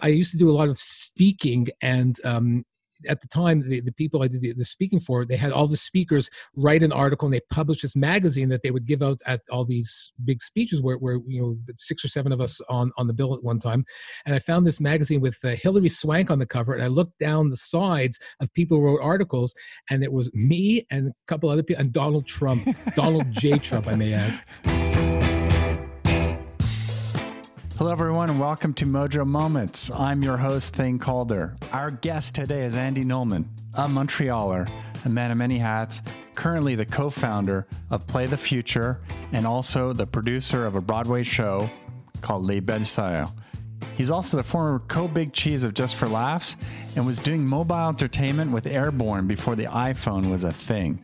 I used to do a lot of speaking and um, at the time, the, the people I did the, the, speaking for, they had all the speakers write an article and they published this magazine that they would give out at all these big speeches where, where you know, six or seven of us on, on the bill at one time. And I found this magazine with uh, Hilary Swank on the cover and I looked down the sides of people who wrote articles and it was me and a couple other people and Donald Trump, Donald J. Trump, I may add. Hello, everyone, and welcome to Mojo Moments. I'm your host, Thane Calder. Our guest today is Andy Nulman, a Montrealer, a man of many hats, currently the co founder of Play the Future, and also the producer of a Broadway show called Les Belles. He's also the former co big cheese of Just for Laughs and was doing mobile entertainment with Airborne before the iPhone was a thing.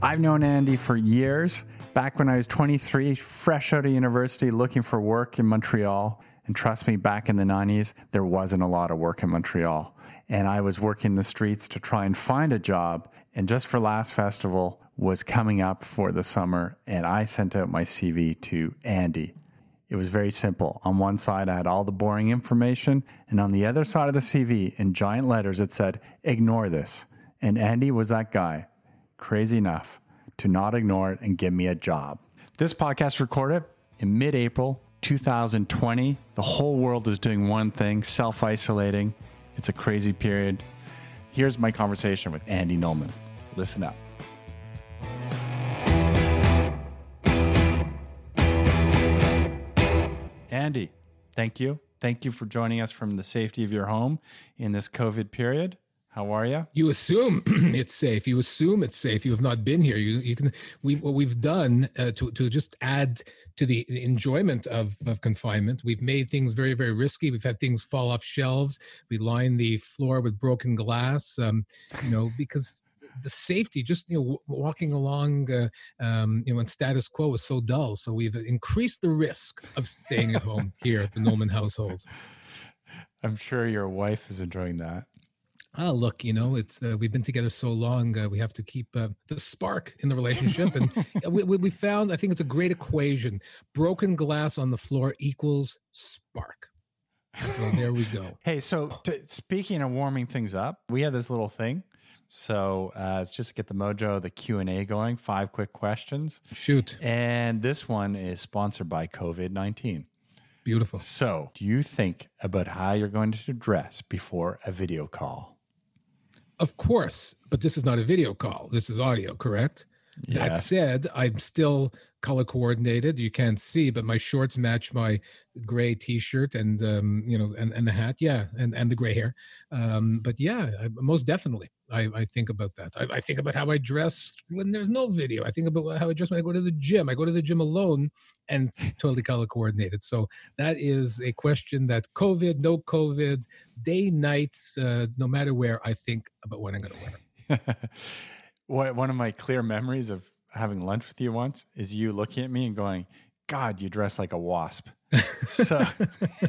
I've known Andy for years back when I was 23, fresh out of university, looking for work in Montreal. And trust me, back in the 90s, there wasn't a lot of work in Montreal. And I was working the streets to try and find a job. And just for laughs festival was coming up for the summer. And I sent out my CV to Andy. It was very simple. On one side, I had all the boring information. And on the other side of the CV, in giant letters, it said, ignore this. And Andy was that guy. Crazy enough to not ignore it and give me a job. This podcast recorded in mid April 2020. The whole world is doing one thing self isolating. It's a crazy period. Here's my conversation with Andy Nulman. Listen up. Andy, thank you. Thank you for joining us from the safety of your home in this COVID period. How are you? You assume it's safe. You assume it's safe. You have not been here. You you can we what we've done uh, to to just add to the enjoyment of of confinement. We've made things very very risky. We've had things fall off shelves. We line the floor with broken glass. Um, you know because the safety just you know walking along uh, um, you know in status quo is so dull so we've increased the risk of staying at home here at the Nulman household i'm sure your wife is enjoying that oh look you know it's uh, we've been together so long uh, we have to keep uh, the spark in the relationship and we, we found i think it's a great equation. Broken glass on the floor equals spark. So there we go. Hey so to, speaking of warming things up we had this little thing. So uh, let's just get the mojo the q&a going. Five quick questions. Shoot. And this one is sponsored by covid-19 beautiful. So do you think about how you're going to dress before a video call of course, but this is not a video call. This is audio, correct? Yeah. That said, I'm still color coordinated. You can't see, but my shorts match my gray T-shirt and um, you know and, and the hat. Yeah, and and the gray hair. Um, but yeah, I, most definitely, I, I think about that. I, I, think about how I dress when there's no video. I think about how I dress when I go to the gym. I go to the gym alone and totally color coordinated. So that is a question that COVID, no COVID, day, night, uh, no matter where, I think about what I'm going to wear. One of my clear memories of having lunch with you once is you looking at me and going, God, you dress like a wasp. So,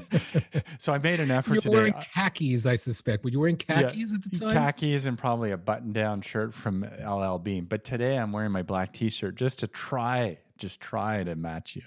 so I made an effort You're today. wearing khakis, I suspect. Were you wearing khakis yeah, at the time? Khakis and probably a button-down shirt from LL Bean. But today I'm wearing my black T-shirt just to try, just try to match you.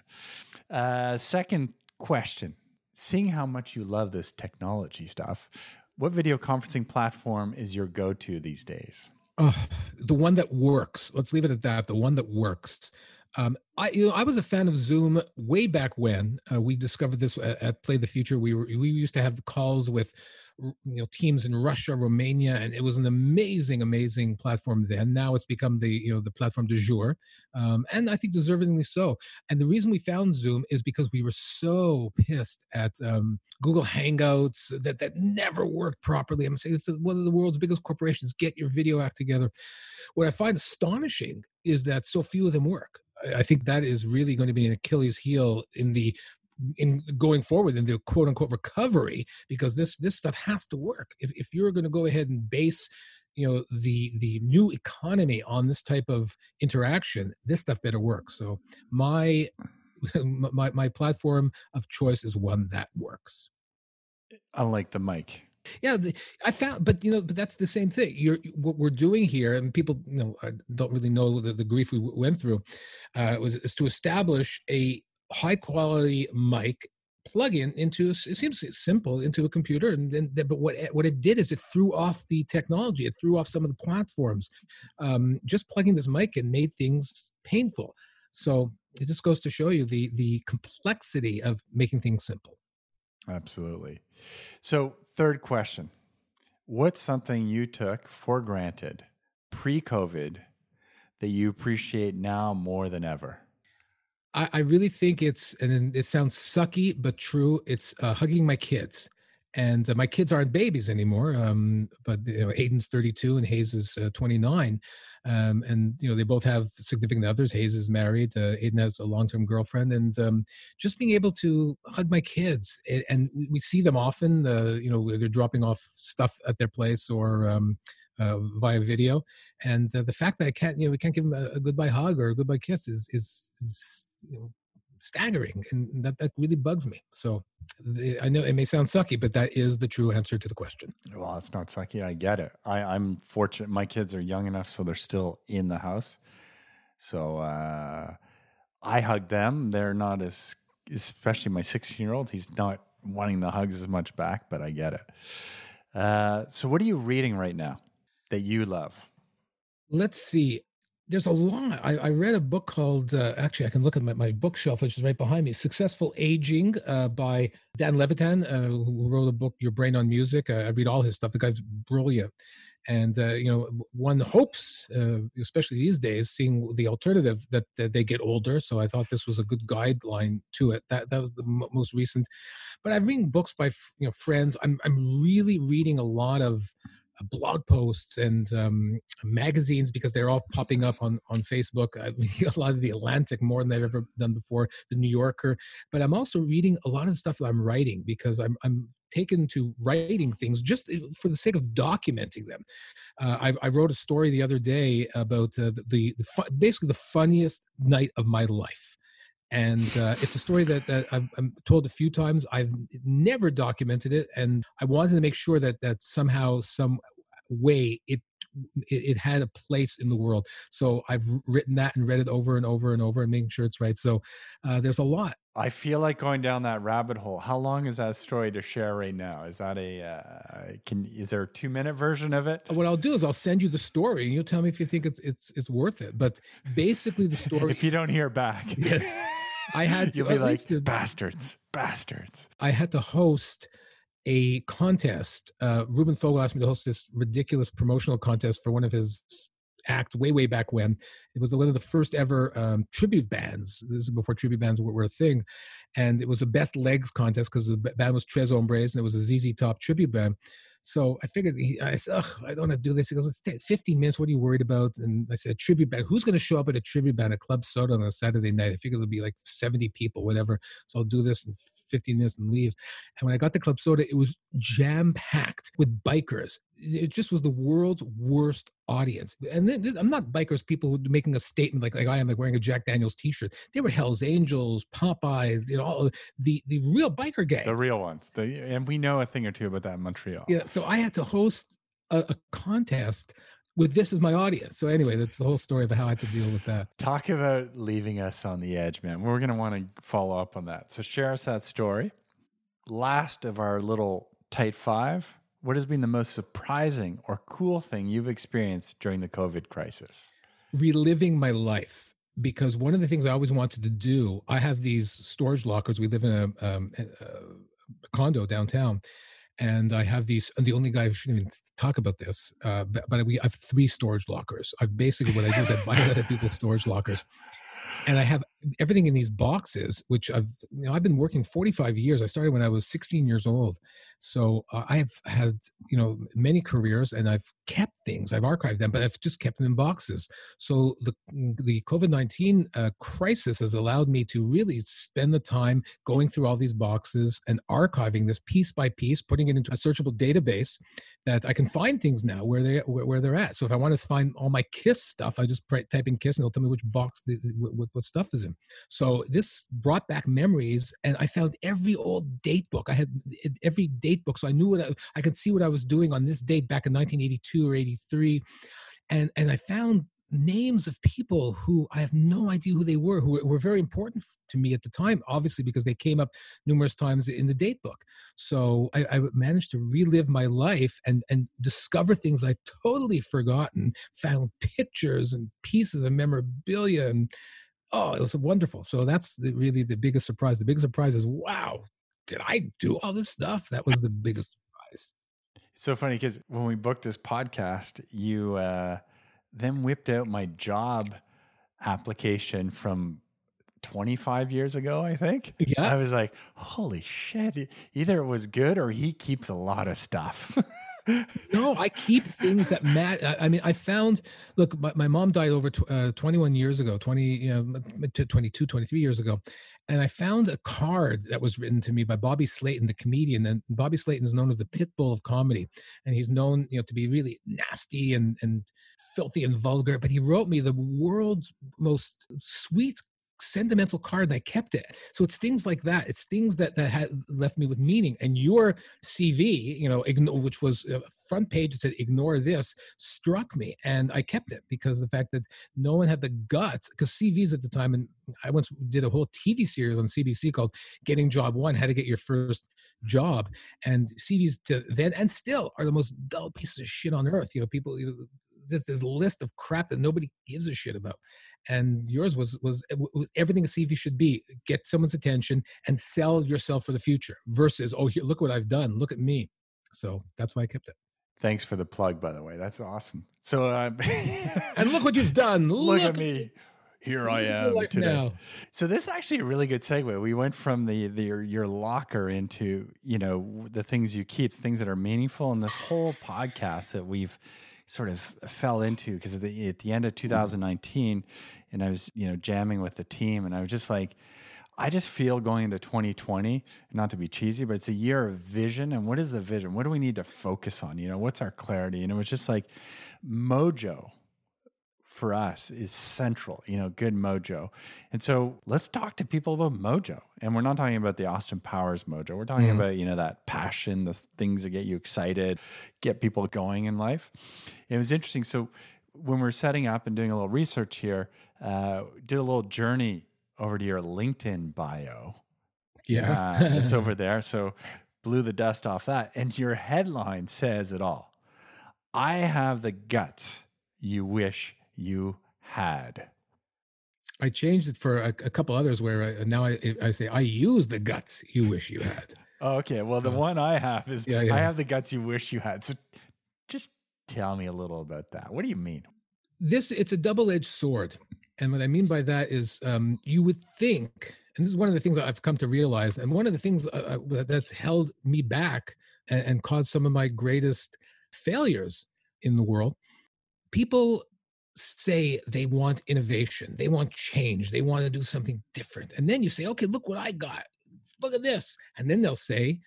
Uh, second question: Seeing how much you love this technology stuff, what video conferencing platform is your go-to these days? Oh, the one that works. Let's leave it at that. The one that works. Um, I you know I was a fan of Zoom way back when uh, we discovered this at, at, Play the Future. We were we used to have calls with you know teams in Russia, Romania, and it was an amazing, amazing platform then. Now it's become the you know the platform du jour, um, and I think deservingly so. And the reason we found Zoom is because we were so pissed at um, Google Hangouts that that never worked properly. I'm saying it's one of the world's biggest corporations. Get your video act together. What I find astonishing is that so few of them work. I think that is really going to be an Achilles heel in the in going forward in the quote unquote recovery because this this stuff has to work. If, if you're going to go ahead and base you know the the new economy on this type of interaction this stuff better work. So my my my platform of choice is one that works. Unlike the mic yeah the, i found but you know but that's the same thing. You're what we're doing here and people you know don't really know the, the grief we went through uh was is to establish a high quality mic plug-in into it seems simple into a computer and then but what what it did is it threw off the technology. It threw off some of the platforms. Um, just plugging this mic in made things painful. So it just goes to show you the the complexity of making things simple. Absolutely. So third question what's something you took for granted pre-covid that you appreciate now more than ever I, I really think it's, and it sounds sucky but true. It's uh, hugging my kids, and uh, my kids aren't babies anymore. Um, but you know, Aiden's 32 and Hayes is uh, 29, um, and you know they both have significant others. Hayes is married. Uh, Aiden has a long-term girlfriend, and um, just being able to hug my kids, and, we see them often. Uh, you know, they're dropping off stuff at their place or um, uh, via video, and uh, the fact that I can't, you know, we can't give them a, a goodbye hug or a goodbye kiss is is, is you know, staggering, and that that really bugs me. So the, I know it may sound sucky, but that is the true answer to the question. Well, it's not sucky. I get it. I, I'm fortunate. My kids are young enough, so they're still in the house. So uh, I hug them. They're not as, especially my 16 year old. He's not wanting the hugs as much back, but I get it. Uh, so, what are you reading right now? that you love? Let's see. There's a lot. I, I read a book called, uh, actually, I can look at my, my bookshelf, which is right behind me Successful Aging uh, by Dan Levitin, uh, who wrote a book, Your Brain on Music. Uh, I read all his stuff. The guy's brilliant. And, uh, you know, one hopes, uh, especially these days, seeing the alternative that, that, they get older. So I thought this was a good guideline to it. That, that was the m- most recent. But I'm reading books by, you know, friends. I'm, I'm really reading a lot of blog posts and um, magazines because they're all popping up on on Facebook. I read a lot of the Atlantic more than I've ever done before, the New Yorker. But I'm also reading a lot of stuff that I'm writing because I'm I'm taken to writing things just eh, for the sake of documenting them. Uh, I, I, wrote a story the other day about uh, the, the, the fu- basically the funniest night of my life and uh, it's a story that, that I've, I'm told a few times. I've never documented it, and I wanted to make sure that that somehow, some way, it it, it, had a place in the world. So I've written that and read it over and over and over and making sure it's right. So uh, there's a lot. I feel like going down that rabbit hole. How long is that story to share right now? Is that a uh, can? Is there a two minute version of it? What I'll do is I'll send you the story and you'll tell me if you think it's it's it's worth it. But basically, the story. if you don't hear back, yes, I had to. You'll be like to, bastards, bastards. I had to host a contest. Uh, Ruben Fogle asked me to host this ridiculous promotional contest for one of his acts way, way back when. It was one of the first ever um, tribute bands. This is before tribute bands were, were a thing. And it was a best legs contest because the band was Tres Hombres and it was a ZZ Top tribute band. So I figured, he, I said, Ugh, I don't want to do this. He goes, it's 15 minutes. What are you worried about? And I said, tribute band. Who's going to show up at a tribute band at Club Soda on a Saturday night? I figured there'll be like 70 people, whatever. So I'll do this in 15 minutes and leave. And when I got to Club Soda, it was jam packed with bikers. It just was the world's worst audience. And this, I'm not bikers, people who making a statement like, like I am, like wearing a Jack Daniels t-shirt. They were Hell's Angels, Popeyes, you know, all the, the real biker gang, The real ones. The, and we know a thing or two about that in Montreal. Yeah. So I had to host a, a contest with this as my audience. So anyway, that's the whole story of how I had to deal with that. Talk about leaving us on the edge, man. We're going to want to follow up on that. So share us that story. Last of our little tight five. What has been the most surprising or cool thing you've experienced during the COVID crisis? Reliving my life because one of the things I always wanted to do, I have these storage lockers. We live in a, um, a, a condo downtown, and I have these. And the only guy who shouldn't even talk about this, uh, but, but we I have three storage lockers. I basically what I do is I buy other people's storage lockers, and I have everything in these boxes, which I've you know I've been working 45 years. I started when I was 16 years old, so uh, I've had you know many careers, and I've kept things. I've archived them, but I've just kept them in boxes. So the the COVID 19 uh, crisis has allowed me to really spend the time going through all these boxes and archiving this piece by piece, putting it into a searchable database that I can find things now where they where, where they're at. So if I want to find all my Kiss stuff, I just type in Kiss and it'll tell me which box the, what, what stuff is in. So this brought back memories, and I found every old date book. I had every date book, so I knew what I, I could see what I was doing on this date back in 1982 or 83, and and I found names of people who I have no idea who they were, who were very important to me at the time, obviously, because they came up numerous times in the date book. So I, I managed to relive my life and, and discover things I totally forgotten, found pictures and pieces of memorabilia. And oh, it was wonderful. So that's the, really the biggest surprise. The biggest surprise is, wow, did I do all this stuff? That was the biggest surprise. It's so funny because when we booked this podcast, you, uh, then whipped out my job application from 25 years ago, I think. Yeah. I was like, holy shit. Either it was good or he keeps a lot of stuff. no, I keep things that matter. I mean, I found, look, my, my mom died over tw- uh, 21 years ago, 20, you know, 22, 23 years ago. And I found a card that was written to me by Bobby Slayton, the comedian. And Bobby Slayton is known as the pit bull of comedy. And he's known, you know, to be really nasty and, and filthy and vulgar. But he wrote me the world's most sweet sentimental card and I kept it. So it's things like that. It's things that that had left me with meaning. And your CV, you know, ignore, which was a front page that said "ignore this," struck me, and I kept it because the fact that no one had the guts. Because CVs at the time, and I once did a whole TV series on CBC called "Getting Job One: How to Get Your First Job," and CVs to then and still are the most dull pieces of shit on earth. You know, people. You know, just this list of crap that nobody gives a shit about and yours was was, was everything a CV should be: get someone's attention and sell yourself for the future. Versus, oh, here, look what I've done. Look at me. So that's why I kept it. Thanks for the plug, by the way. That's awesome. So, uh, and look what you've done. Look, look at me. Here I am today. Now. So this is actually a really good segue. We went from the, the your, your locker into you know the things you keep, things that are meaningful, and this whole podcast that we've sort of fell into because at the, at the end of mm-hmm. 2019 and I was, you know, jamming with the team and I was just like, I just feel going into 2020, not to be cheesy, but it's a year of vision. And what is the vision? What do we need to focus on? You know, what's our clarity? And it was just like mojo for us is central, you know, good mojo. And so let's talk to people about mojo. And we're not talking about the Austin Powers mojo. We're talking mm-hmm. about, you know, that passion, the things that get you excited, get people going in life. It was interesting. So when we're setting up and doing a little research here, uh, did a little journey over to your LinkedIn bio. Yeah. uh, it's over there. So blew the dust off that. And your headline says it all. I have the guts you wish you had? I changed it for a, a couple others where I, now I, I say I use the guts you wish you had. Oh, okay. Well, the uh, one I have is yeah, yeah. I have the guts you wish you had. So just tell me a little about that. What do you mean? This it's a double-edged sword, and what I mean by that is um, you would think, and this is one of the things I've come to realize, and one of the things uh, uh that's held me back and, and caused some of my greatest failures in the world. People say they want innovation, they want change, they want to do something different. And then you say, okay, look what I got. Look at this. And then they'll say,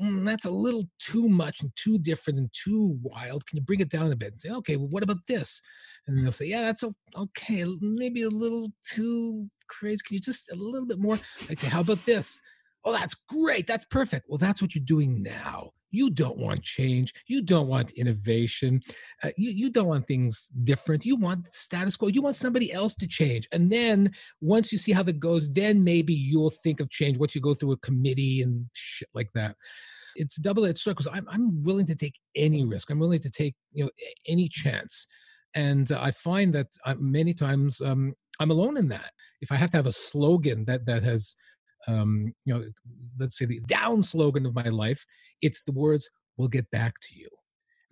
mm, that's a little too much and too different and too wild. Can you bring it down a bit and say, okay, well, what about this? And they'll say, yeah, that's okay, maybe a little too crazy. Can you just a little bit more? Okay, how about this? Oh, that's great. That's perfect. Well, that's what you're doing now. You don't want change. You don't want innovation. Uh, you, you don't want things different. You want status quo. You want somebody else to change. And then once you see how that goes, then maybe you'll think of change once you go through a committee and shit like that. It's double edged sword because I'm, I'm willing to take any risk. I'm willing to take you know any chance. And uh, I find that uh, many times um, I'm alone in that. If I have to have a slogan that that has um, you know, let's say the down slogan of my life, it's the words, we'll get back to you.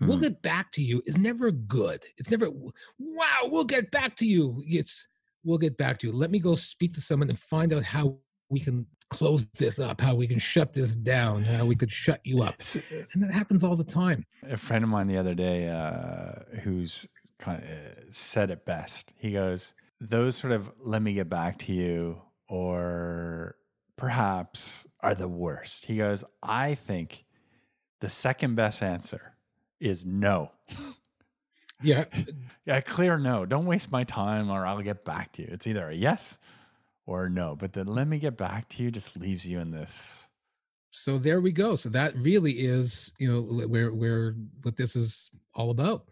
Mm-hmm. We'll get back to you is never good. It's never, wow, we'll get back to you. It's, we'll get back to you. Let me go speak to someone and find out how we can close this up, how we can shut this down, how we could shut you up. Uh and that happens all the time. A friend of mine the other day, uh, who's kind of uh, said it best. He goes, those sort of let me get back to you or perhaps are the worst. He goes, I think the second best answer is no. Yeah. yeah, clear no. Don't waste my time or I'll get back to you. It's either a yes or no. But then let me get back to you just leaves you in this. So there we go. So that really is, you know, where where what this is all about.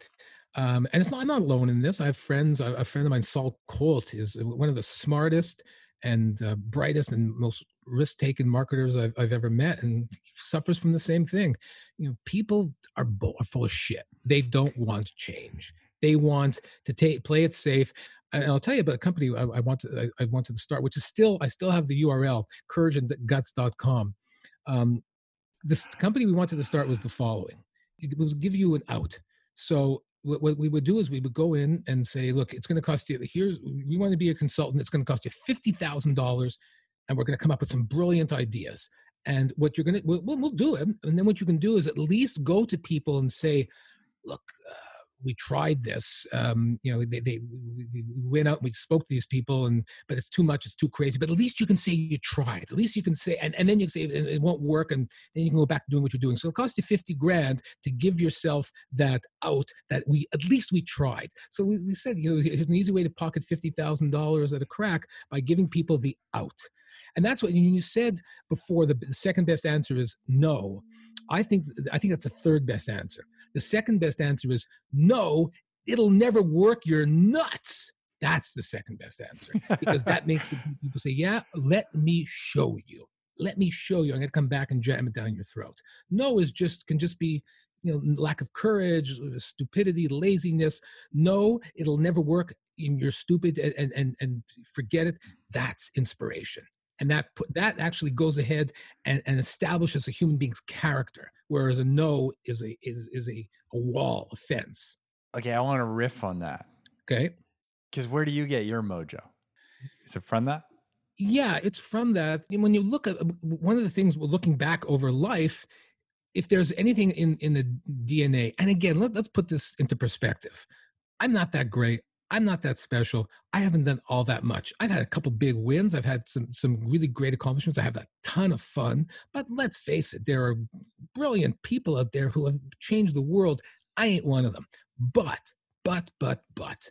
Um, and it's not, I'm not alone in this. I have friends. A, a friend of mine, Saul Colt, is one of the smartest and uh, brightest and most risk-taking marketers I've, I've, ever met, and suffers from the same thing. You know, people are, bo- are full of shit. They don't want change. They want to take play it safe. And I'll tell you about a company I, I want to I, I, wanted to start, which is still I still have the URL courageandguts.com. Um, this company we wanted to start was the following: it will give you an out. So what, what we would do is we would go in and say, look, it's going to cost you. Here's we want to be a consultant. It's going to cost you fifty thousand dollars, and we're going to come up with some brilliant ideas. And what you're going to we'll, we'll do it. And then what you can do is at least go to people and say, look. Uh, we tried this. Um, you know, they, they we went out, we spoke to these people, and but it's too much, it's too crazy. But at least you can say you tried. At least you can say, and, and then you can say it, it won't work, and then you can go back to doing what you're doing. So it costs you fifty grand to give yourself that out. That we at least we tried. So we, we said, you know, here's an easy way to pocket fifty thousand dollars at a crack by giving people the out. And that's what you said before. The, the second best answer is no. I think I think that's the third best answer. The second best answer is no, it'll never work. You're nuts. That's the second best answer because that makes people say, yeah, let me show you. Let me show you. I'm going to come back and jam it down your throat. No is just can just be you know lack of courage uh, stupidity laziness no it'll never work you're stupid and and and forget it that's inspiration and that that actually goes ahead and, and establishes a human being's character whereas a no is a is is a, a wall a fence. Okay i want to riff on that. Okay. Because where do you get your mojo? Is it from that? Yeah it's from that. When you look at uh, one of the things we're looking back over life if there's anything in in the dna and again let, let's put this into perspective. I'm not that great I'm not that special. I haven't done all that much. I've had a couple big wins. I've had some some really great accomplishments. I have a ton of fun. But let's face it, there are brilliant people out there who have changed the world. I ain't one of them. But but but but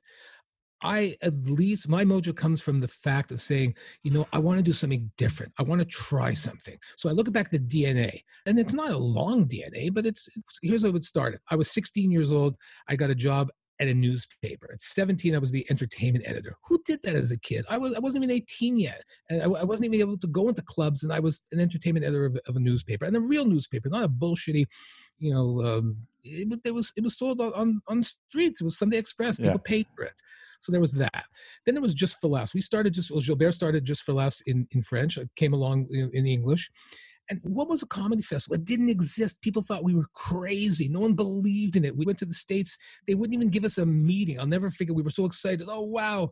I at least my mojo comes from the fact of saying, you know, I want to do something different. I want to try something. So I look back at the DNA, and it's not a long DNA, but it's, it's here's how it started. I was 16 years old. I got a job at a newspaper. At 17, I was the entertainment editor. Who did that as a kid? I was I wasn't even 18 yet, and I, I wasn't even able to go into clubs. And I was an entertainment editor of, of a newspaper, and a real newspaper, not a bullshitty, you know. Um, it, it was it was sold on on the streets. It was Sunday Express. People yeah. paid for it. So there was that. Then it was just for laughs. We started just well, Gilbert started just for laughs in in French. I came along in, in English, and what was a comedy festival? It didn't exist. People thought we were crazy. No one believed in it. We went to the States, they wouldn't even give us a meeting. I'll never forget. We were so excited. Oh, wow.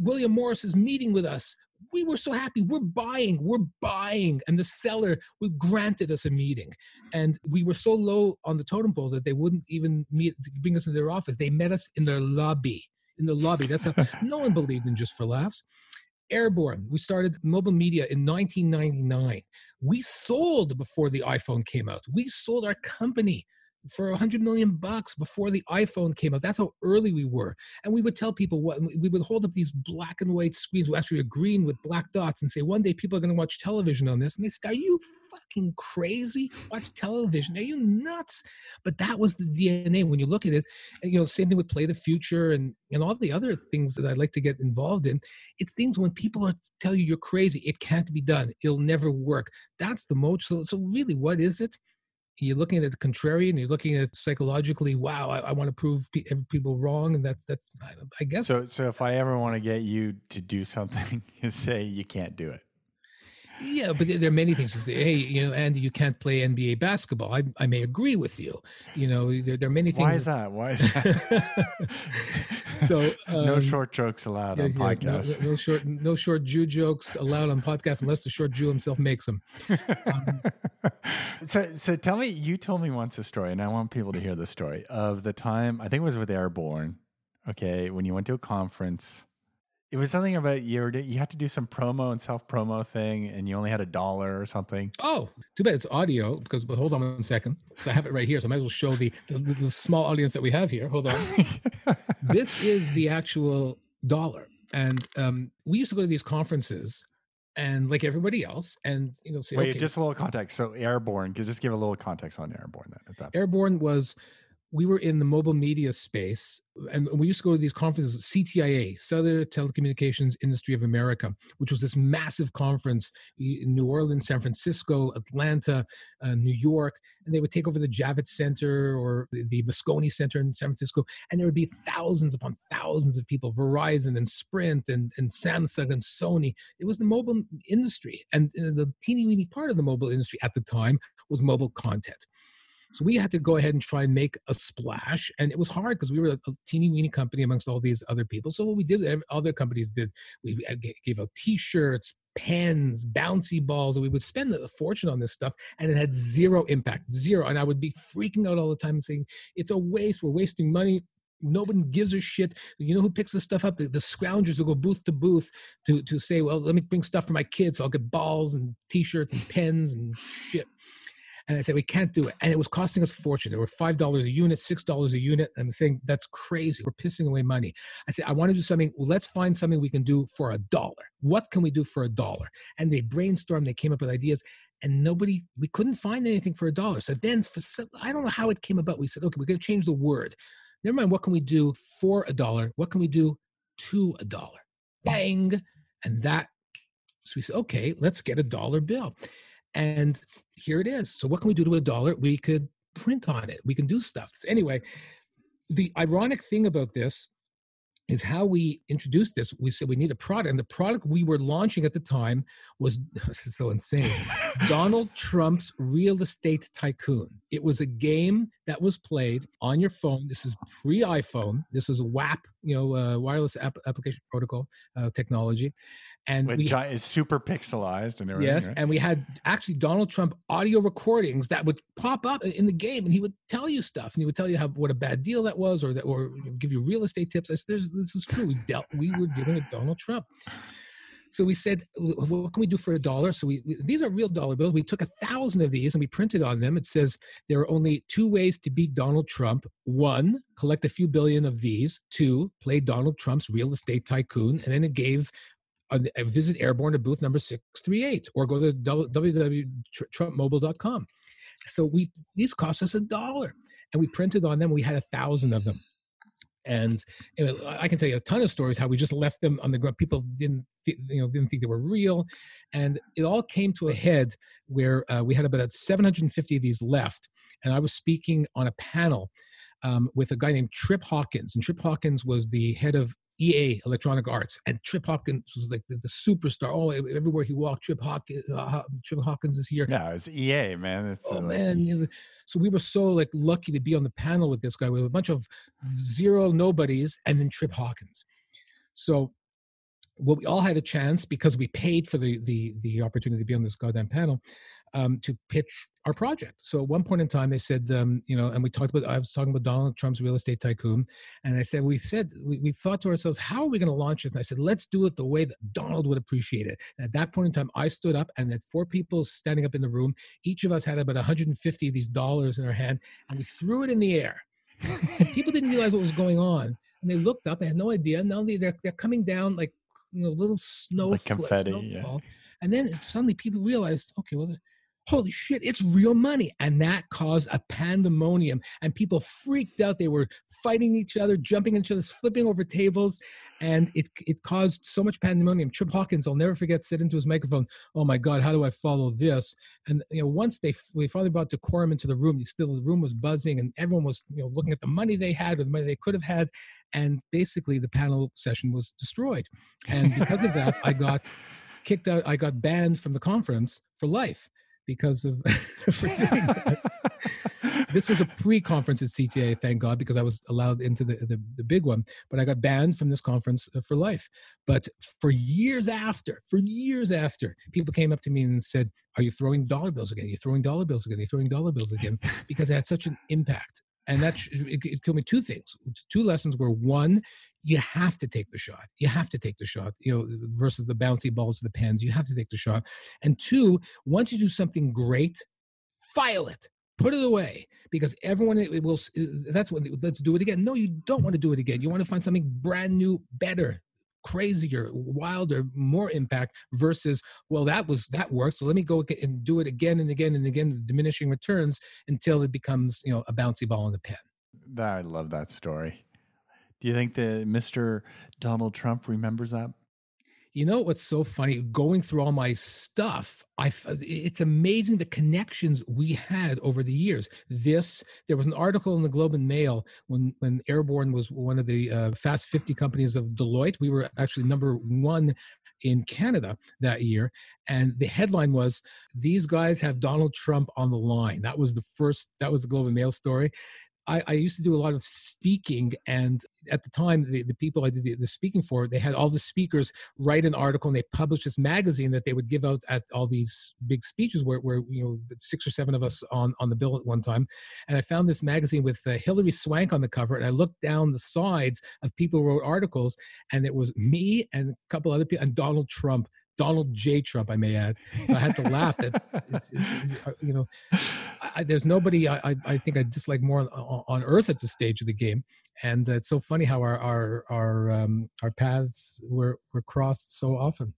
William Morris is meeting with us. We were so happy. We're buying. We're buying. And the seller we granted us a meeting. And we were so low on the totem pole that they wouldn't even meet, bring us into their office. They met us in their lobby. In the lobby. That's how no one believed in just for laughs. Airborne. We started mobile media in 1999. We sold before the iPhone came out. We sold our company for a hundred million bucks before the iPhone came out. That's how early we were. And we would tell people what we would hold up these black and white screens, actually green with black dots, and say, one day people are going to watch television on this. And they say, Are you fucking crazy? Watch television? Are you nuts? But that was the DNA when you look at it. And, you know, same thing with Play the Future and and all the other things that I'd like to get involved in. It's things when people are tell you you're crazy, it can't be done, it'll never work. That's the most. So, so really, what is it? You're looking at the contrarian you're looking at psychologically wow i, I want to prove people wrong and that's that's i guess so so if i ever want to get you to do something say you can't do it yeah, but there are many things to say. Hey, you know, Andy, you can't play NBA basketball. I, I may agree with you. You know, there, there are many things. Why is that? Why is that? so um, no short jokes allowed yes, on podcast. Yes, no, no, short, no short Jew jokes allowed on podcast unless the short Jew himself makes them. Um, so, so tell me. You told me once a story, and I want people to hear the story of the time. I think it was with Airborne. Okay, when you went to a conference it was something about you you had to do some promo and self promo thing, and you only had a dollar or something. Oh, too bad it's audio. Because but hold on one second, because I have it right here, so I might as well show the, the, the small audience that we have here. Hold on, this is the actual dollar, and um, we used to go to these conferences, and like everybody else, and you know, say, wait, okay, just a little context. So airborne, just give a little context on airborne. Then at that airborne was we were in the mobile media space and we used to go to these conferences ctia cellular telecommunications industry of america which was this massive conference in new orleans san francisco atlanta uh, new york and they would take over the javits center or the, the moscone center in san francisco and there would be thousands upon thousands of people verizon and sprint and, and samsung and sony. It was the mobile industry and uh, the teeny weeny part of the mobile industry at the time was mobile content so we had to go ahead and try and make a splash. And it was hard because we were a, teeny weeny company amongst all these other people. So what we did, other companies did, we uh, gave out t shirts, pens, bouncy balls, and we would spend a fortune on this stuff, and it had zero impact, zero. And I would be freaking out all the time and saying, "It's a waste. We're wasting money." Nobody gives a shit. You know who picks this stuff up? The, the scroungers who go booth to booth to to say, "Well, let me bring stuff for my kids. So I'll get balls and T-shirts and pens and shit." And I said, we can't do it. And it was costing us a fortune. They were $5 a unit, $6 a unit. And I'm saying, that's crazy. We're pissing away money. I said, I want to do something. Let's find something we can do for a dollar. What can we do for a dollar? And they brainstormed, they came up with ideas and nobody we couldn't find anything for a dollar so then for, i don't know how it came about we said okay we're going to change the word never mind what can we do for a dollar what can we do to a dollar bang and that so we said okay let's get a dollar bill and here it is. So what can we do to a dollar? We could print on it. We can do stuff. So anyway, the ironic thing about this is how we introduced this. We said we need a product, and the product we were launching at the time was so insane. Donald Trump's Real Estate Tycoon. It was a game that was played on your phone. This is pre-iPhone. This is a WAP, you know, uh, wireless app- application protocol uh, technology, and Which we is super pixelized and everything. Yes, right? and we had actually Donald Trump audio recordings that would pop up in the game, and he would tell you stuff, and he would tell you how what a bad deal that was, or that, or give you real estate tips. Said, this is true. We dealt, we were dealing with Donald Trump. So we said, what can we do for a dollar? So we, these are real dollar bills. We took a thousand of these and we printed on them. It says there are only two ways to beat Donald Trump. One, collect a few billion of these. Two, play Donald Trump's real estate tycoon. And then it gave uh, visit Airborne to booth number 638 or go to www.trumpmobile.com. So we these cost us a dollar and we printed on them. We had a thousand of them. And I can tell you a ton of stories how we just left them on the ground. People didn't, th- you know, didn't think they were real, and it all came to a head where uh, we had about 750 of these left. And I was speaking on a panel um, with a guy named Trip Hawkins, and Trip Hawkins was the head of EA Electronic Arts, and Trip Hawkins was like the, the superstar. Oh, everywhere he walked, Trip Hawkins, uh, Trip Hawkins is here. No, it's EA, man. It's, oh uh, man, so we were so like lucky to be on the panel with this guy with a bunch of zero nobodies, and then Trip Hawkins. So well, we all had a chance because we paid for the the the opportunity to be on this goddamn panel um, to pitch our project. So at one point in time, they said, um, you know, and we talked about I was talking about Donald Trump's real estate tycoon, and I said we said we, we thought to ourselves, how are we going to launch this? And I said, let's do it the way that Donald would appreciate it. And at that point in time, I stood up, and had four people standing up in the room. Each of us had about 150 of these dollars in our hand, and we threw it in the air. and people didn't realize what was going on, and they looked up. They had no idea. Now they're they're coming down like you know, little snow like confetti, snowfall. Yeah. And then suddenly people realized, okay, well, holy shit, it's real money. And that caused a pandemonium. And people freaked out. They were fighting each other, jumping each other, flipping over tables. And it, it caused so much pandemonium. Trip Hawkins, I'll never forget, said into his microphone, Oh my God, how do I follow this? And you know, once they we finally brought decorum into the room, still the room was buzzing and everyone was you know looking at the money they had or the money they could have had. And basically the panel session was destroyed. And because of that, I got kicked out, I got banned from the conference for life because of for doing that. this was a pre-conference at CTA, thank God, because I was allowed into the, the, the big one. But I got banned from this conference uh, for life. But for years after, for years after, people came up to me and said, "Are you throwing dollar bills again? Are you throwing dollar bills again? Are you throwing dollar bills again?" Because it had such an impact. And that it, it told me two things. Two lessons were one, you have to take the shot. You have to take the shot, you know, versus the bouncy balls to the pens. You have to take the shot. And two, once you do something great, file it, put it away because everyone it will. That's what. Let's do it again. No, you don't want to do it again. You want to find something brand new, better, crazier, wilder, more impact versus well, that was that worked. So let me go and do it again and again and again, diminishing returns until it becomes you know a bouncy ball in the pen I love that story. Do you think that Mr. Donald Trump remembers that? You know what's so funny? Going through all my stuff, I it's amazing the connections we had over the years. This there was an article in the Globe and Mail when when Airborne was one of the uh, Fast 50 companies of Deloitte. We were actually number one in Canada that year. And the headline was, These guys have Donald Trump on the line. That was the first, that was the Globe and Mail story. I, I, used to do a lot of speaking, and at the time, the, the people I did the, the, speaking for, they had all the speakers write an article, and they published this magazine that they would give out at all these big speeches, where, where you know six or seven of us on on the bill at one time. And I found this magazine with uh, Hilary Swank on the cover, and I looked down the sides of people who wrote articles, and it was me and a couple other people, and Donald Trump Donald J. Trump, I may add. So I had to laugh that, it's, it's, uh, you know, I, there's nobody I, I, I, think I dislike more on, on, earth at this stage of the game. And it's so funny how our, our, our, um, our paths were, were crossed so often.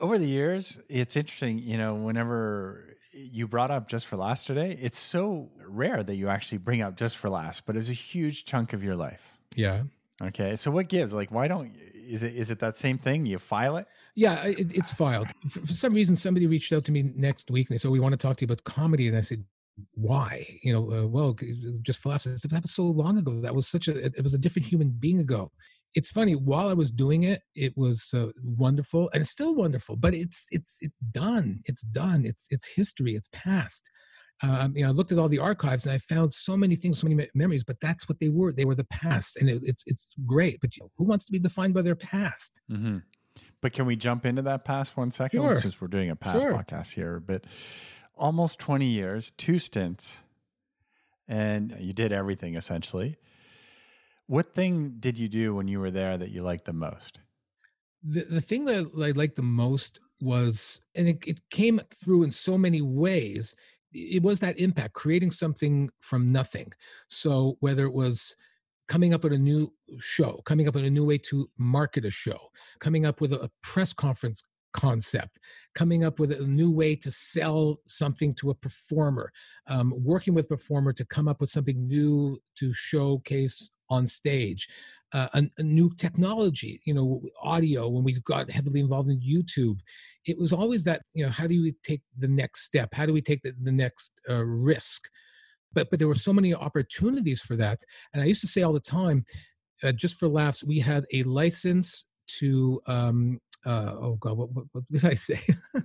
Over the years, it's interesting, you know, whenever you brought up Just for Laughs today, it's so rare that you actually bring up Just for Laughs, but it's a huge chunk of your life. Yeah. Okay. So what gives? Like, why don't is it is it that same thing? You file it? Yeah, it, it's filed. For, for, some reason, somebody reached out to me next week and they said, "We want to talk to you about comedy," and I said. Why? You know, uh, well, just laughs. That was so long ago. That was such a, it was a different human being ago it's funny while i was doing it it was uh, wonderful and still wonderful but it's it's it's done it's done it's it's history it's past um, you know, I looked at all the archives and I found so many things, so many me- memories. But that's what they were. They were the past, and it, it's it's great. But who wants to be defined by their past? Mm-hmm. But can we jump into that past one second? Sure. Since we're doing a past sure. podcast here, but almost twenty years, two stints, and you did everything essentially. What thing did you do when you were there that you liked the most? The the thing that I liked the most was, and it, it came through in so many ways it was that impact creating something from nothing. So whether it was coming up with a new show coming up with a new way to market a show coming up with a press conference concept coming up with a new way to sell something to a performer um, working with performer to come up with something new to showcase on stage uh, a, a, new technology, you know, audio, when we got heavily involved in YouTube, it was always that, you know, how do we take the next step? How do we take the, the next uh, risk? But, but there were so many opportunities for that. And I used to say all the time, uh, just for laughs, we had a license to um, uh, oh god, what, what, what, did I say?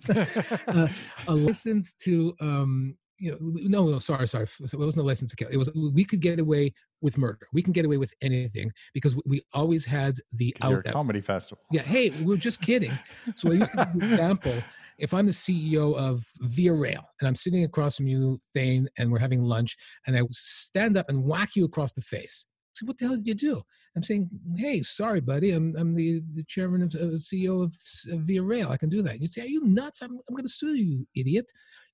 uh, a license to um, you know, no, no, sorry, sorry. So it wasn't a license to kill. It was we could get away with murder. We can get away with anything because we always had the out. Comedy festival. Yeah. Hey, we are just kidding. So I used to give an example. If I'm the CEO of Via Rail and I'm sitting across from you, Thane, and we're having lunch, and I stand up and whack you across the face. So what the hell did you do? I'm saying, hey, sorry, buddy. I'm, I'm the, the chairman of uh, CEO of, of Via Rail. I can do that. You say, are you nuts? I'm, I'm going to sue you, idiot.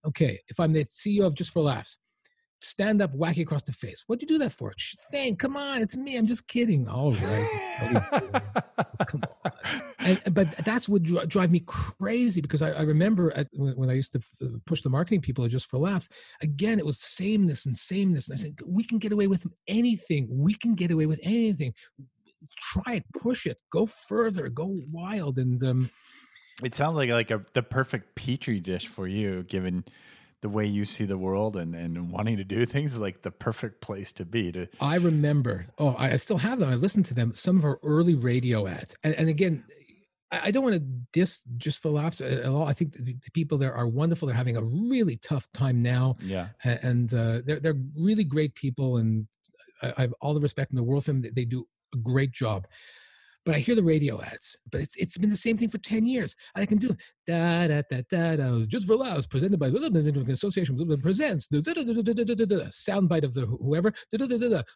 Okay, if I'm the CEO of Just for Laughs, stand up, whack you across the face. What'd you do that for? Thing, come on, it's me. I'm just kidding. All right, come on. And, but that's what drive me crazy because I, I remember at, when, I used to f- uh, push the marketing people just for laughs. Again, it was sameness and sameness, and I said we can get away with anything. We can get away with anything. Try it, push it, go further, go wild, and um, it sounds like like a the perfect petri dish for you, given the way you see the world and, and wanting to do things is like the perfect place to be to i remember oh i still have them i listened to them some of our early radio ads and, and again I don't want to diss just for laughs at all. I think the, people there are wonderful. They're having a really tough time now. Yeah, and uh, they're they're really great people, and I, I, have all the respect in the world for them. They do a great job. But I hear the radio ads. But it's it's been the same thing for ten years. I can do da da da da da. Just for laughs, presented by the Association Little presents the soundbite of the whoever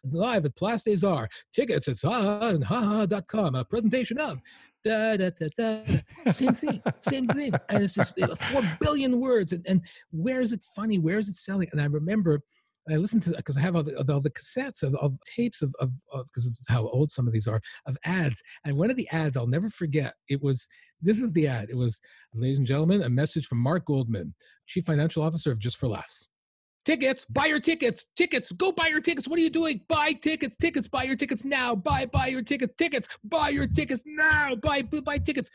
live at Place des Arts. Tickets at ha and haha.com. A presentation of Da, da, da, da. Same thing, same thing. And it's just four billion words. And, and where is it funny? Where is it selling? And I remember I listened to because I have all the, all the cassettes of, of tapes of because this is how old some of these are of ads. And one of the ads I'll never forget. It was this is the ad. It was, ladies and gentlemen, a message from Mark Goldman, Chief Financial Officer of Just for Laughs. tickets, buy your tickets, tickets, go buy your tickets. What are you doing? Buy tickets, tickets, buy your tickets now. Buy, buy your tickets, tickets, buy your tickets now. Buy, buy tickets.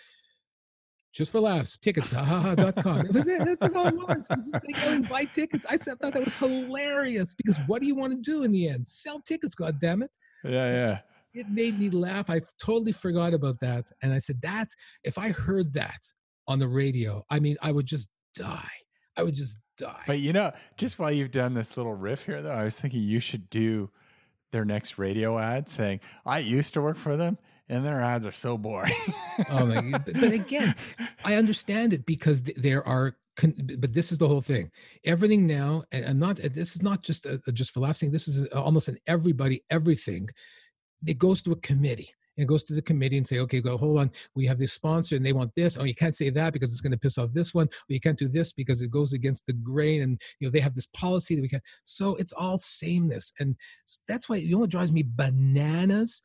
Just for laughs, tickets.com. It was it. That's all it was. It was just going buy tickets. I thought that was hilarious because what do you want to do in the end? Sell tickets, God damn it. Yeah, yeah. It made me laugh. I totally forgot about that. And I said, that's if I heard that on the radio, I mean, I would just die. I would just die. But you know, just while you've done this little riff here, though, I was thinking you should do their next radio ad saying, I used to work for them and their ads are so boring. oh my, but, again, I understand it because there are but this is the whole thing everything now and not this is not just a, just for laughing this is uh, almost an everybody everything it goes to a committee It goes to the committee and say, okay, go hold on, we have this sponsor and they want this. Oh, you can't say that because it's going to piss off this one. Or you can't do this because it goes against the grain and you know they have this policy that we can't. So it's all sameness, and that's why you know what drives me bananas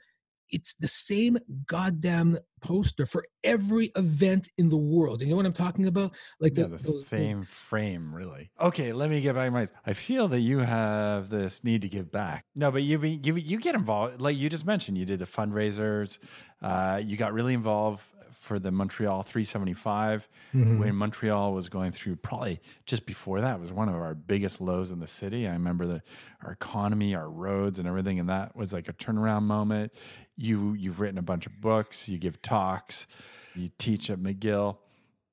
it's the same goddamn poster for every event in the world. And you know what I'm talking about? Like yeah, the, the those, same frame, really. Okay, let me get back my. I feel that you have this need to give back. No, but you you you get involved. Like you just mentioned, you did the fundraisers. Uh, you got really involved for the Montreal 375 mm-hmm. when Montreal was going through probably just before that was one of our biggest lows in the city. I remember the our economy, our roads and everything and that was like a turnaround moment. You you've written a bunch of books, you give talks, you teach at McGill.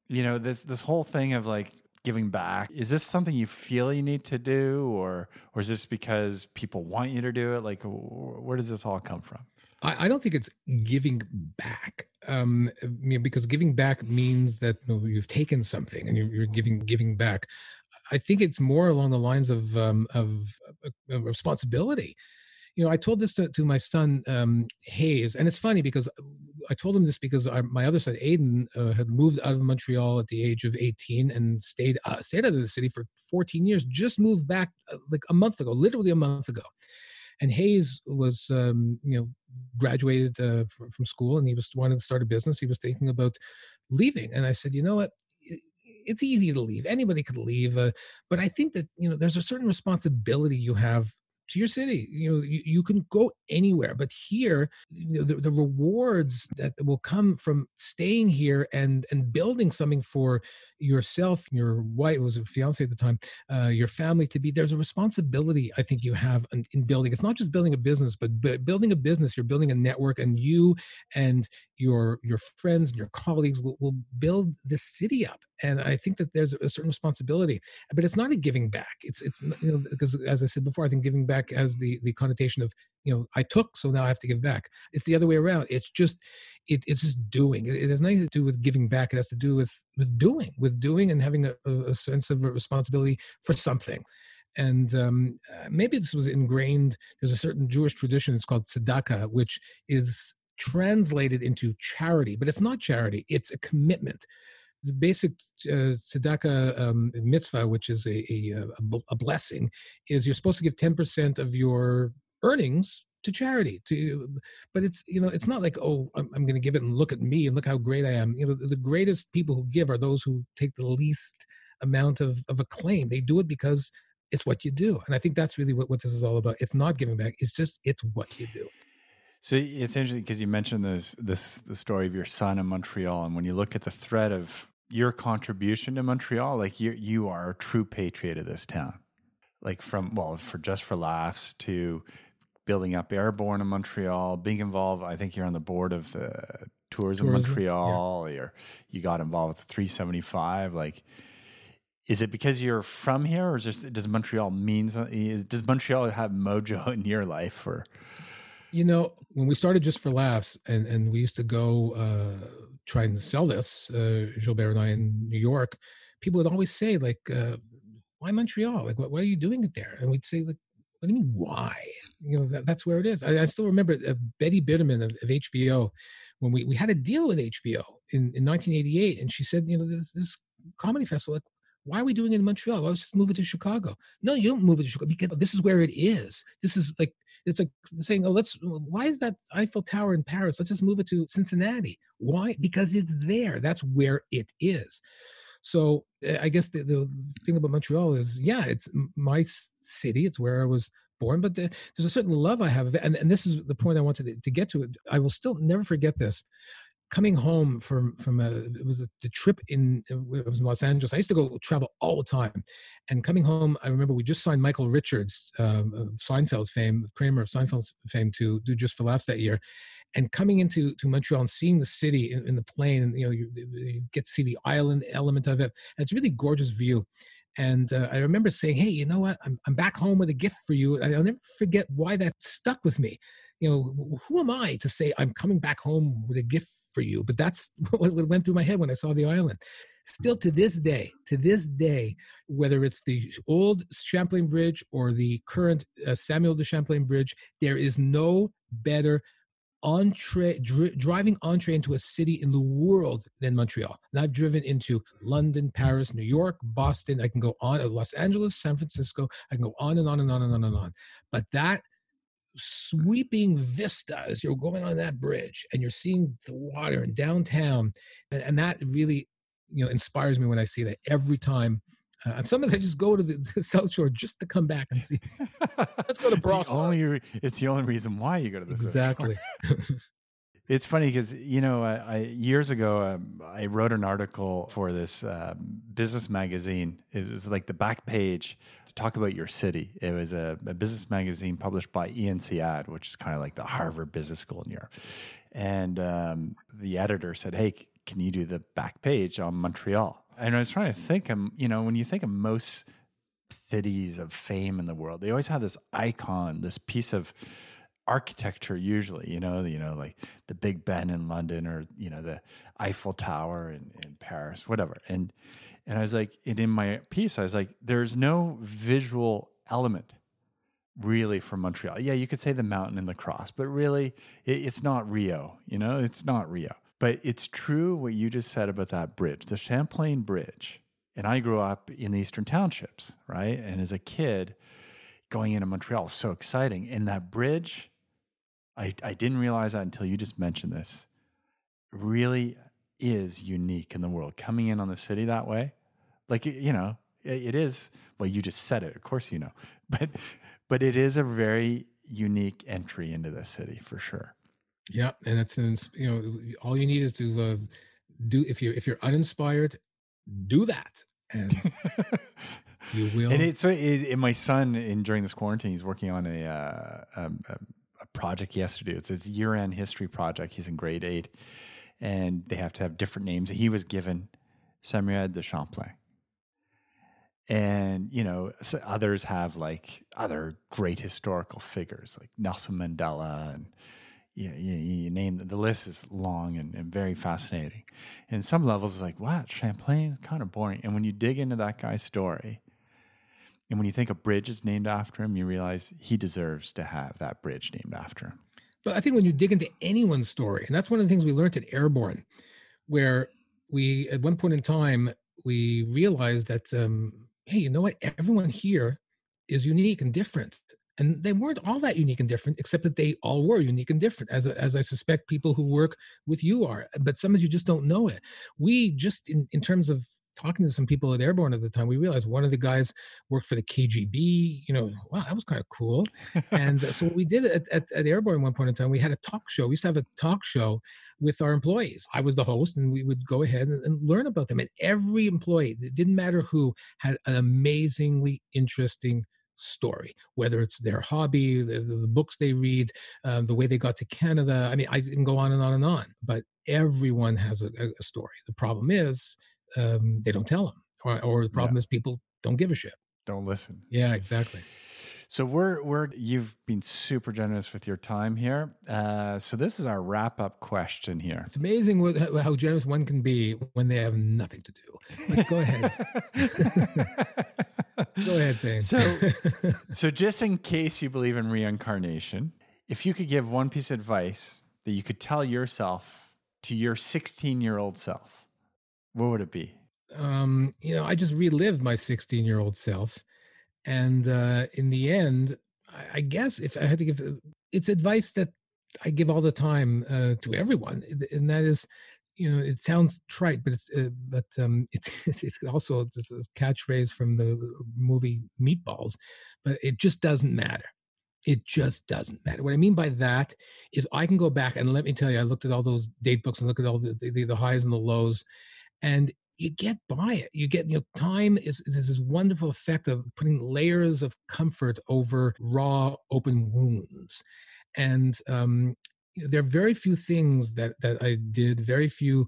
You know, this this whole thing of like giving back is this something you feel you need to do or or is this because people want you to do it like where does this all come from I, I don't think it's giving back. Um, you know, because giving back means that you you've taken something and you're, you're, giving giving back. I think it's more along the lines of um, of, of responsibility you know, I told this to, to my son um, Hayes, and it's funny because I told him this because my other son Aiden uh, had moved out of Montreal at the age of 18 and stayed uh, stayed out of the city for 14 years. Just moved back uh, like a month ago, literally a month ago. And Hayes was, um, you know, graduated uh, from, from school and he was wanting to start a business. He was thinking about leaving. And I said, you know what? It's easy to leave. Anybody could leave. Uh, but I think that, you know, there's a certain responsibility you have to your city. You know, you, you can go anywhere, but here, you know, the, the rewards that will come from staying here and and building something for yourself, your wife was a fiance at the time, uh, your family to be. There's a responsibility I think you have in, in building. It's not just building a business, but, but building a business. You're building a network, and you and your your friends and your colleagues will, will build the city up and i think that there's a certain responsibility but it's not a giving back. It's it's you know because as i said before i think giving back has the the connotation of you know i took so now i have to give back. It's the other way around. It's just it, it's just doing. It, it, has nothing to do with giving back. It has to do with with doing with doing and having a, a sense of responsibility for something. And um, uh, maybe this was ingrained there's a certain jewish tradition it's called tzedakah which is translated into charity, but it's not charity, it's a commitment. The basic uh, tzedakah um, mitzvah, which is a, a, a, blessing, is you're supposed to give 10% of your earnings to charity to but it's you know it's not like oh i'm, I'm going to give it and look at me and look how great i am. You know the, the, greatest people who give are those who take the least amount of of acclaim. They do it because it's what you do and i think that's really what, what this is all about. It's not giving back it's just it's what you do so it's interesting because you mentioned this this the story of your son in Montreal, and when you look at the thread of your contribution to Montreal, like you you are a true patriot of this town. Like from well, for just for laughs to building up Airborne in Montreal, being involved. I think you're on the board of the Tours Tourism, of Montreal. Yeah. Or you got involved with the 375. Like, is it because you're from here, or just, does Montreal mean? Uh, does Montreal have mojo in your life, or? You know, when we started just for laughs, and and we used to go uh, try and sell this, uh, Gilbert and I in New York, people would always say like, uh, "Why Montreal? Like, what, what are you doing it there?" And we'd say like, "What do you mean why? You know, that, that's where it is." I, I still remember uh, Betty Bitterman of, of, HBO when we we had a deal with HBO in, in 1988, and she said, "You know, this this comedy festival, like, why are we doing it in Montreal? Why don't just move it to Chicago? No, you don't move it to Chicago because this is where it is. This is like it's like saying, oh, let's, why is that Eiffel Tower in Paris? Let's just move it to Cincinnati. Why? Because it's there. That's where it is. So eh, I guess the, the thing about Montreal is, yeah, it's my city. It's where I was born, but the, there's a certain love I have of it. And, and this is the point I wanted to, to get to. I will still never forget this coming home from from a it was a, the trip in it was in Los Angeles. I used to go travel all the time, and coming home, I remember we just signed Michael Richards, um, of Seinfeld fame, Kramer of Seinfeld fame, to do Just for Laughs that year, and coming into to Montreal and seeing the city in, in the plane, and you know, you, you, get to see the island element of it. And it's really gorgeous view. And uh, I remember saying, "Hey, you know what? I'm I'm back home with a gift for you." I'll never forget why that stuck with me you know, who am I to say I'm coming back home with a gift for you? But that's what went through my head when I saw the island. Still to this day, to this day, whether it's the old Champlain Bridge or the current uh, Samuel de Champlain Bridge, there is no better entree dri- driving entree into a city in the world than Montreal. And I've driven into London, Paris, New York, Boston. I can go on, uh, Los Angeles, San Francisco. I can go on and on and on and on and on. But that sweeping vista as you're going on that bridge and you're seeing the water in downtown and, and that really you know inspires me when i see that every time uh, sometimes I just go to the, the, South Shore just to come back and see. Let's go to Brossard. It's the only, it's the only reason why you go to the exactly. It's funny because you know, I, years ago um, I wrote an article for this uh, business magazine. It was like the back page to talk about your city. It was a, a business magazine published by INSEAD, which is kind of like the Harvard Business School in Europe. And um, the editor said, "Hey, can you do the back page on Montreal?" And I was trying to think, um, you know, when you think of most cities of fame in the world, they always have this icon, this piece of architecture usually you know you know like the big ben in london or you know the eiffel tower in, in paris whatever. And and i was like and in my piece i was like there's no visual element really from montreal. Yeah you could say the mountain and the cross but really it, it's not rio you know? It's not rio. But it's true what you just said about that bridge the champlain bridge. And i grew up in the eastern townships right? And as a kid going into montreal was so exciting. And that bridge I, I didn't realize that until you just mentioned this. really is unique in the world. Coming in on the city that way, like you know, it, it is. Well, you just said it. Of course, you know, but but it is a very unique entry into the city for sure. Yeah, and it's you know all you need is to uh, do if you're if you're uninspired, do that, and you will. And it's so it, it, my son in during this quarantine, he's working on a, uh, um, a project yesterday. It's his year end history project. He's in grade eight, and they have to have different names. He was given Samuel de Champlain. And, you know, so others have like other great historical figures like Nelson Mandela and, you, you, you name the, the list is long and, and very fascinating. And some levels, like, wow, Champlain is kind of boring. And when you dig into that guy's story, and when you think a bridge is named after him, you realize he deserves to have that bridge named after him. But I think when you dig into anyone's story, and that's one of the things we learned at Airborne, where we, at one point in time, we realized that, um, hey, you know what? Everyone here is unique and different. And they weren't all that unique and different, except that they all were unique and different, as, as I suspect people who work with you are. But some of you just don't know it. We just, in, in terms of talking to some people at Airborne at the time, we realized one of the guys worked for the KGB. You know, wow, that was kind of cool. and uh, so what we did at, at, at Airborne one point in time, we had a talk show. We used to have a talk show with our employees. I was the host, and we would go ahead and, and learn about them. And every employee, it didn't matter who, had an amazingly interesting story, whether it's their hobby, the, the books they read, um, the way they got to Canada. I mean, I can go on and on and on, but everyone has a, a story. The problem is um, they don't tell them, or, or the problem yeah. is people don't give a shit. Don't listen. Yeah, exactly. So we're we're you've been super generous with your time here. Uh, so this is our wrap up question here. It's amazing what, how generous one can be when they have nothing to do. But go ahead. go ahead, Thane. So so just in case you believe in reincarnation, if you could give one piece of advice that you could tell yourself to your 16 year old self, what would it be? Um, you know, I just relived my 16 year old self. And uh, in the end, I, guess if I had to give, uh, it's advice that I give all the time uh, to everyone, and that is you know it sounds trite but it's uh, but um it's it's also it's a catchphrase from the movie meatballs but it just doesn't matter it just doesn't matter what i mean by that is i can go back and let me tell you i looked at all those date books and look at all the the, the highs and the lows and you get by it you get you know time is, is this wonderful effect of putting layers of comfort over raw open wounds and um, there are very few things that that I did, very few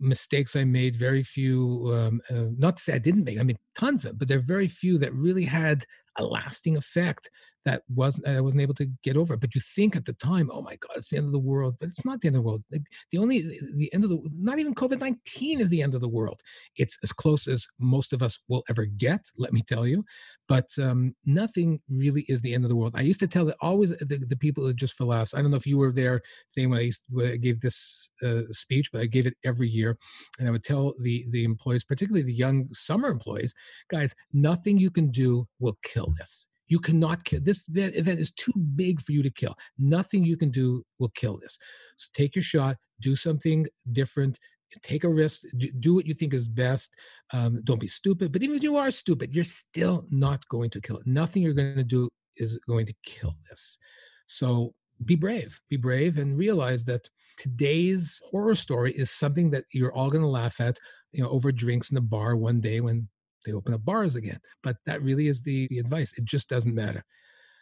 mistakes I made, very few. Um, uh, not to say I didn't make, I mean tons of, but there are very few that really had a lasting effect that wasn't I wasn't able to get over. But you think at the time, oh my God, it's the end of the world. But it's not the end of the world. Like the only the end of the not even COVID nineteen is the end of the world. It's as close as most of us will ever get. Let me tell you, but um, nothing really is the end of the world. I used to tell it always the, the people just for laughs. I don't know if you were there saying when I, used, when I gave this uh, speech, but I gave it every year, and I would tell the the employees, particularly the young summer employees, guys, nothing you can do will kill this you cannot kill this event is too big for you to kill. Nothing you can do will kill this. So take your shot, do something different, take a risk, do, do what you think is best. Um, don't be stupid. But even if you are stupid, you're still not going to kill it. Nothing you're going to do is going to kill this. So be brave, be brave, and realize that today's horror story is something that you're all going to laugh at, you know, over drinks in the bar one day when they open up bars again. But that really is the, the advice. It just doesn't matter.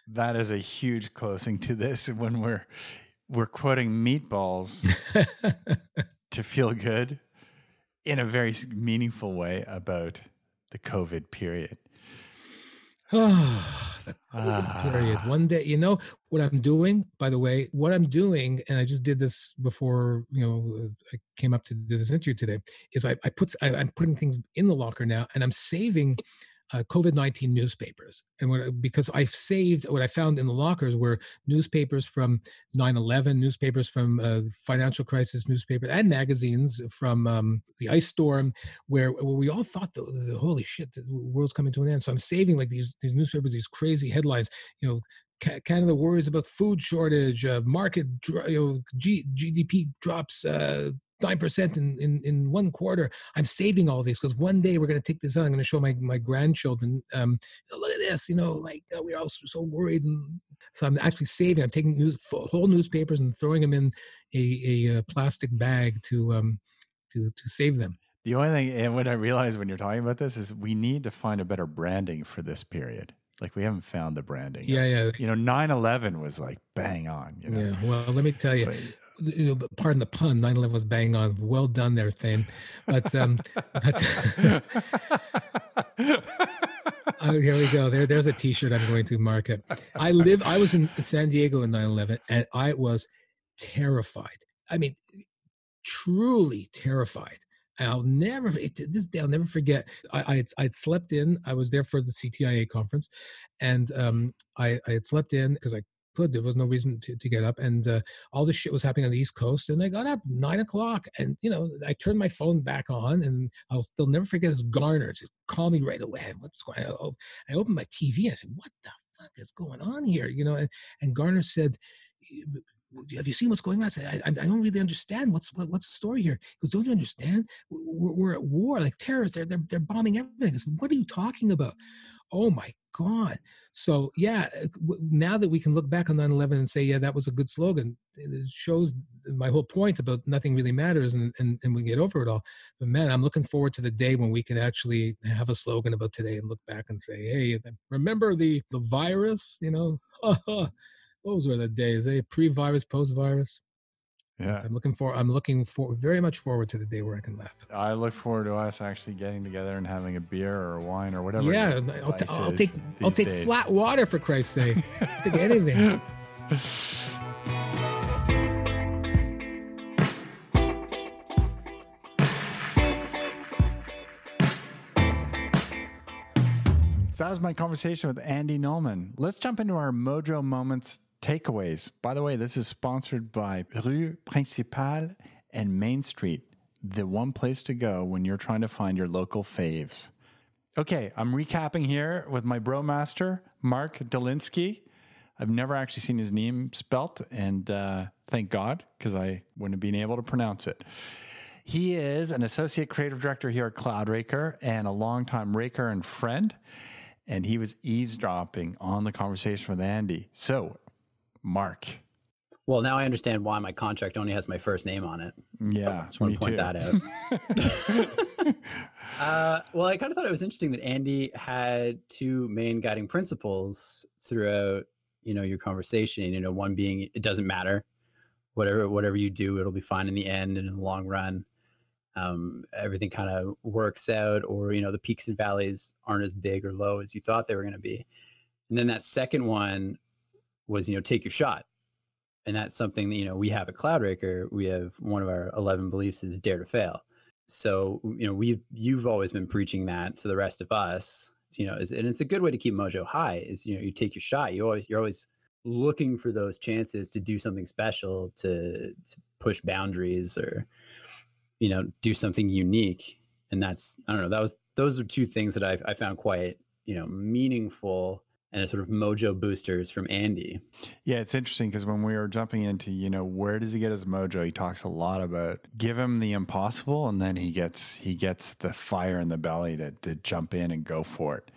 That is a huge closing to this when we're we're quoting meatballs to feel good in a very meaningful way about the COVID period. Oh, the ah. period. One day, you know what I'm doing. By the way, what I'm doing, and I just did this before. You know, I came up to do this interview today. Is I, I put I, I'm putting things in the locker now, and I'm saving uh, COVID 19 newspapers. And what, because I've saved what I found in the lockers were newspapers from 9 11, newspapers from uh, financial crisis, newspapers, and magazines from um, the ice storm, where, where we all thought, the, the, holy shit, the world's coming to an end. So I'm saving like these, these newspapers, these crazy headlines, you know, Canada worries about food shortage, uh, market, you know, G, GDP drops uh, nine percent in, in in one quarter. I'm saving all these because one day we're going to take this out. I'm going to show my my grandchildren. Um, look at this. You know, like uh, we're all so worried, and so I'm actually saving. I'm taking news, whole newspapers and throwing them in a, a, a uh, plastic bag to um to to save them. The only thing, and what I realize when you're talking about this is we need to find a better branding for this period. Like we haven't found the branding. Yeah, yeah. You know, 9/11 was like bang on. You know? Yeah. Well, let me tell you, you know, pardon the pun, 9-11 was bang on. Well done there, Thane. But, um, but oh, here we go. There, there's a T-shirt I'm going to market. I live. I was in San Diego in 9/11, and I was terrified. I mean, truly terrified. I'll never it, this day I'll never forget. I I I'd slept in. I was there for the CTIA conference, and um, I I had slept in because I could. There was no reason to, to get up. And uh, all this shit was happening on the East Coast. And I got up nine o'clock and, you know, I turned my phone back on and I'll still never forget this Garner to call me right away. What's going on? I opened my TV and I said, what the fuck is going on here? You know, and, and Garner said, have you seen what's going on? I said, I, I don't really understand. What's what, what's the story here? He goes, don't you understand? We're, we're at war, like terrorists. They're, they're, they're bombing everything. Goes, what are you talking about? Oh my God. So yeah, uh, now that we can look back on 9/11 and say, yeah, that was a good slogan, it shows my whole point about nothing really matters and, and, and we get over it all. But man, I'm looking forward to the day when we can actually have a slogan about today and look back and say, hey, remember the the virus? You know, those were the days, eh? Pre-virus, post-virus. Yeah, I'm looking for. I'm looking for very much forward to the day where I can laugh. I look forward to us actually getting together and having a beer or a wine or whatever. Yeah, I'll, t- I'll take. I'll take days. flat water for Christ's sake. I'll take anything. So that was my conversation with Andy Nulman. Let's jump into our Mojo Moments takeaways. By the way, this is sponsored by Rue Principale and Main Street, the one place to go when you're trying to find your local faves. Okay, I'm recapping here with my bro master, Mark Dolinsky. I've never actually seen his name spelt, and uh, thank God, because I wouldn't have been able to pronounce it. He is an associate creative director here at Cloudraker and a longtime raker and friend. And he was eavesdropping on the conversation with Andy. So, Mark. Well, now I understand why my contract only has my first name on it. Yeah. Just want to point too. that out. uh, well, I kind of thought it was interesting that Andy had two main guiding principles throughout, you know, your conversation. You know, one being it doesn't matter, whatever whatever you do, it'll be fine in the end and in the long run um, everything kind of works out or you know the peaks and valleys aren't as big or low as you thought they were going to be and then that second one was you know take your shot. And that's something that you know we have at cloudraker we have one of our 11 beliefs is dare to fail. So you know we've you've always been preaching that to the rest of us you know is, and it's a good way to keep mojo high is you know you take your shot you always you're always looking for those chances to do something special to, to push boundaries or you know do something unique. And that's i don't know that was those are two things that i i found quite you know meaningful and a sort of mojo boosters from andy yeah it's interesting because when we were jumping into you know where does he get his mojo he talks a lot about give him the impossible and then he gets he gets the fire in the belly to, to jump in and go for it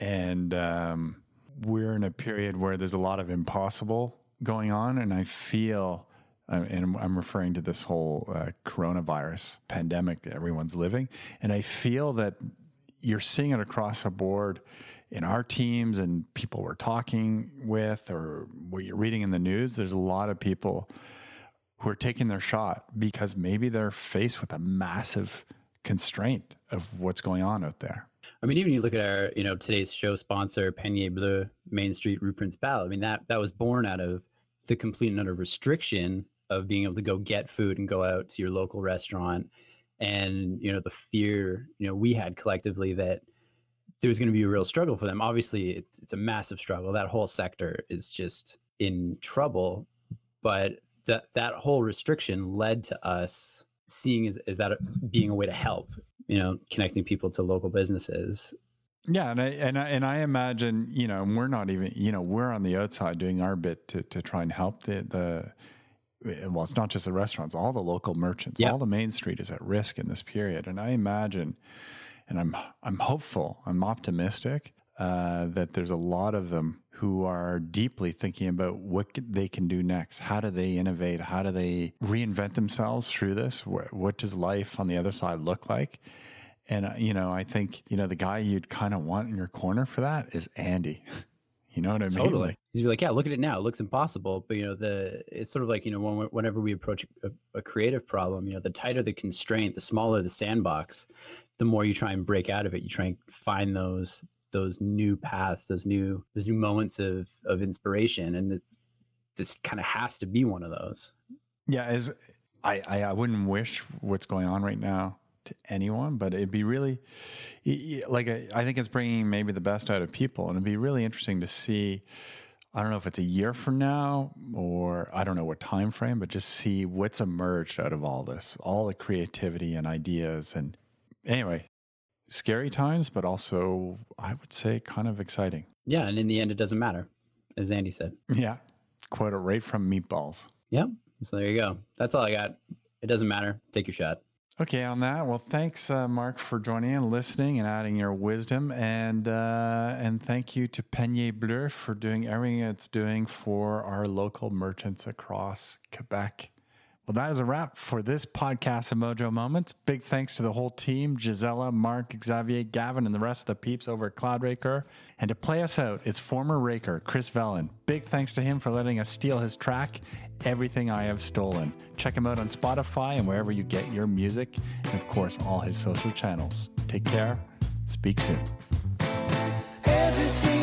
and um, we're in a period where there's a lot of impossible going on and i feel and I'm referring to this whole uh, coronavirus pandemic that everyone's living. And I feel that you're seeing it across the board in our teams and people we're talking with or what you're reading in the news. There's a lot of people who are taking their shot because maybe they're faced with a massive constraint of what's going on out there. I mean, even you look at our, you know, today's show sponsor, Panier Bleu, Main Street Rue Principale. I mean, that that was born out of the complete and utter restriction of being able to go get food and go out to your local restaurant and you know the fear you know we had collectively that there was going to be a real struggle for them. Obviously it's, it's a massive struggle. That whole sector is just in trouble but that that whole restriction led to us seeing as, as that being a way to help you know connecting people to local businesses. Yeah, and I and I, and I imagine you know we're not even you know we're on the outside doing our bit to to try and help the the eh, well, it's not just the restaurants, all the local merchants, all the main street is at risk in this period. And I imagine, and I'm I'm hopeful, I'm optimistic uh, that there's a lot of them who are deeply thinking about what they can do next. How do they innovate? How do they reinvent themselves through this? What, what does life on the other side look like? And uh, you know, I think you know the guy you'd kind of want in your corner for that is Andy. You know what I mean? Totally. He's like, yeah, look at it now. It looks impossible, but you know, the it's sort of like you know, when, whenever we approach a, a, creative problem, you know, the tighter the constraint, the smaller the sandbox, the more you try and break out of it. You try and find those those new paths, those new those new moments of of inspiration, and the, this kind of has to be one of those. Yeah, as I, I I wouldn't wish what's going on right now to anyone, but it'd be really like I think it's bringing maybe the best out of people, and it'd be really interesting to see. I don't know if it's a year from now or I don't know what time frame, but just see what's emerged out of all this, all the creativity and ideas, and anyway, scary times, but also I would say kind of exciting. Yeah, and in the end, it doesn't matter, as Andy said. Yeah, quote it right from Meatballs. Yep. So there you go. That's all I got. It doesn't matter. Take your shot. Okay, on that, well, thanks, uh, Mark, for joining and listening and adding your wisdom, and uh, and thank you to Panier Bleu for doing everything it's doing for our local merchants across Quebec. Well, that is a wrap for this podcast of Mojo Moments. Big thanks to the whole team Gisela, Mark, Xavier, Gavin, and the rest of the peeps over at Cloudraker. And to play us out, it's former Raker, Chris Vellon. Big thanks to him for letting us steal his track, Everything I Have Stolen. Check him out on Spotify and wherever you get your music, and of course, all his social channels. Take care. Speak soon. Everything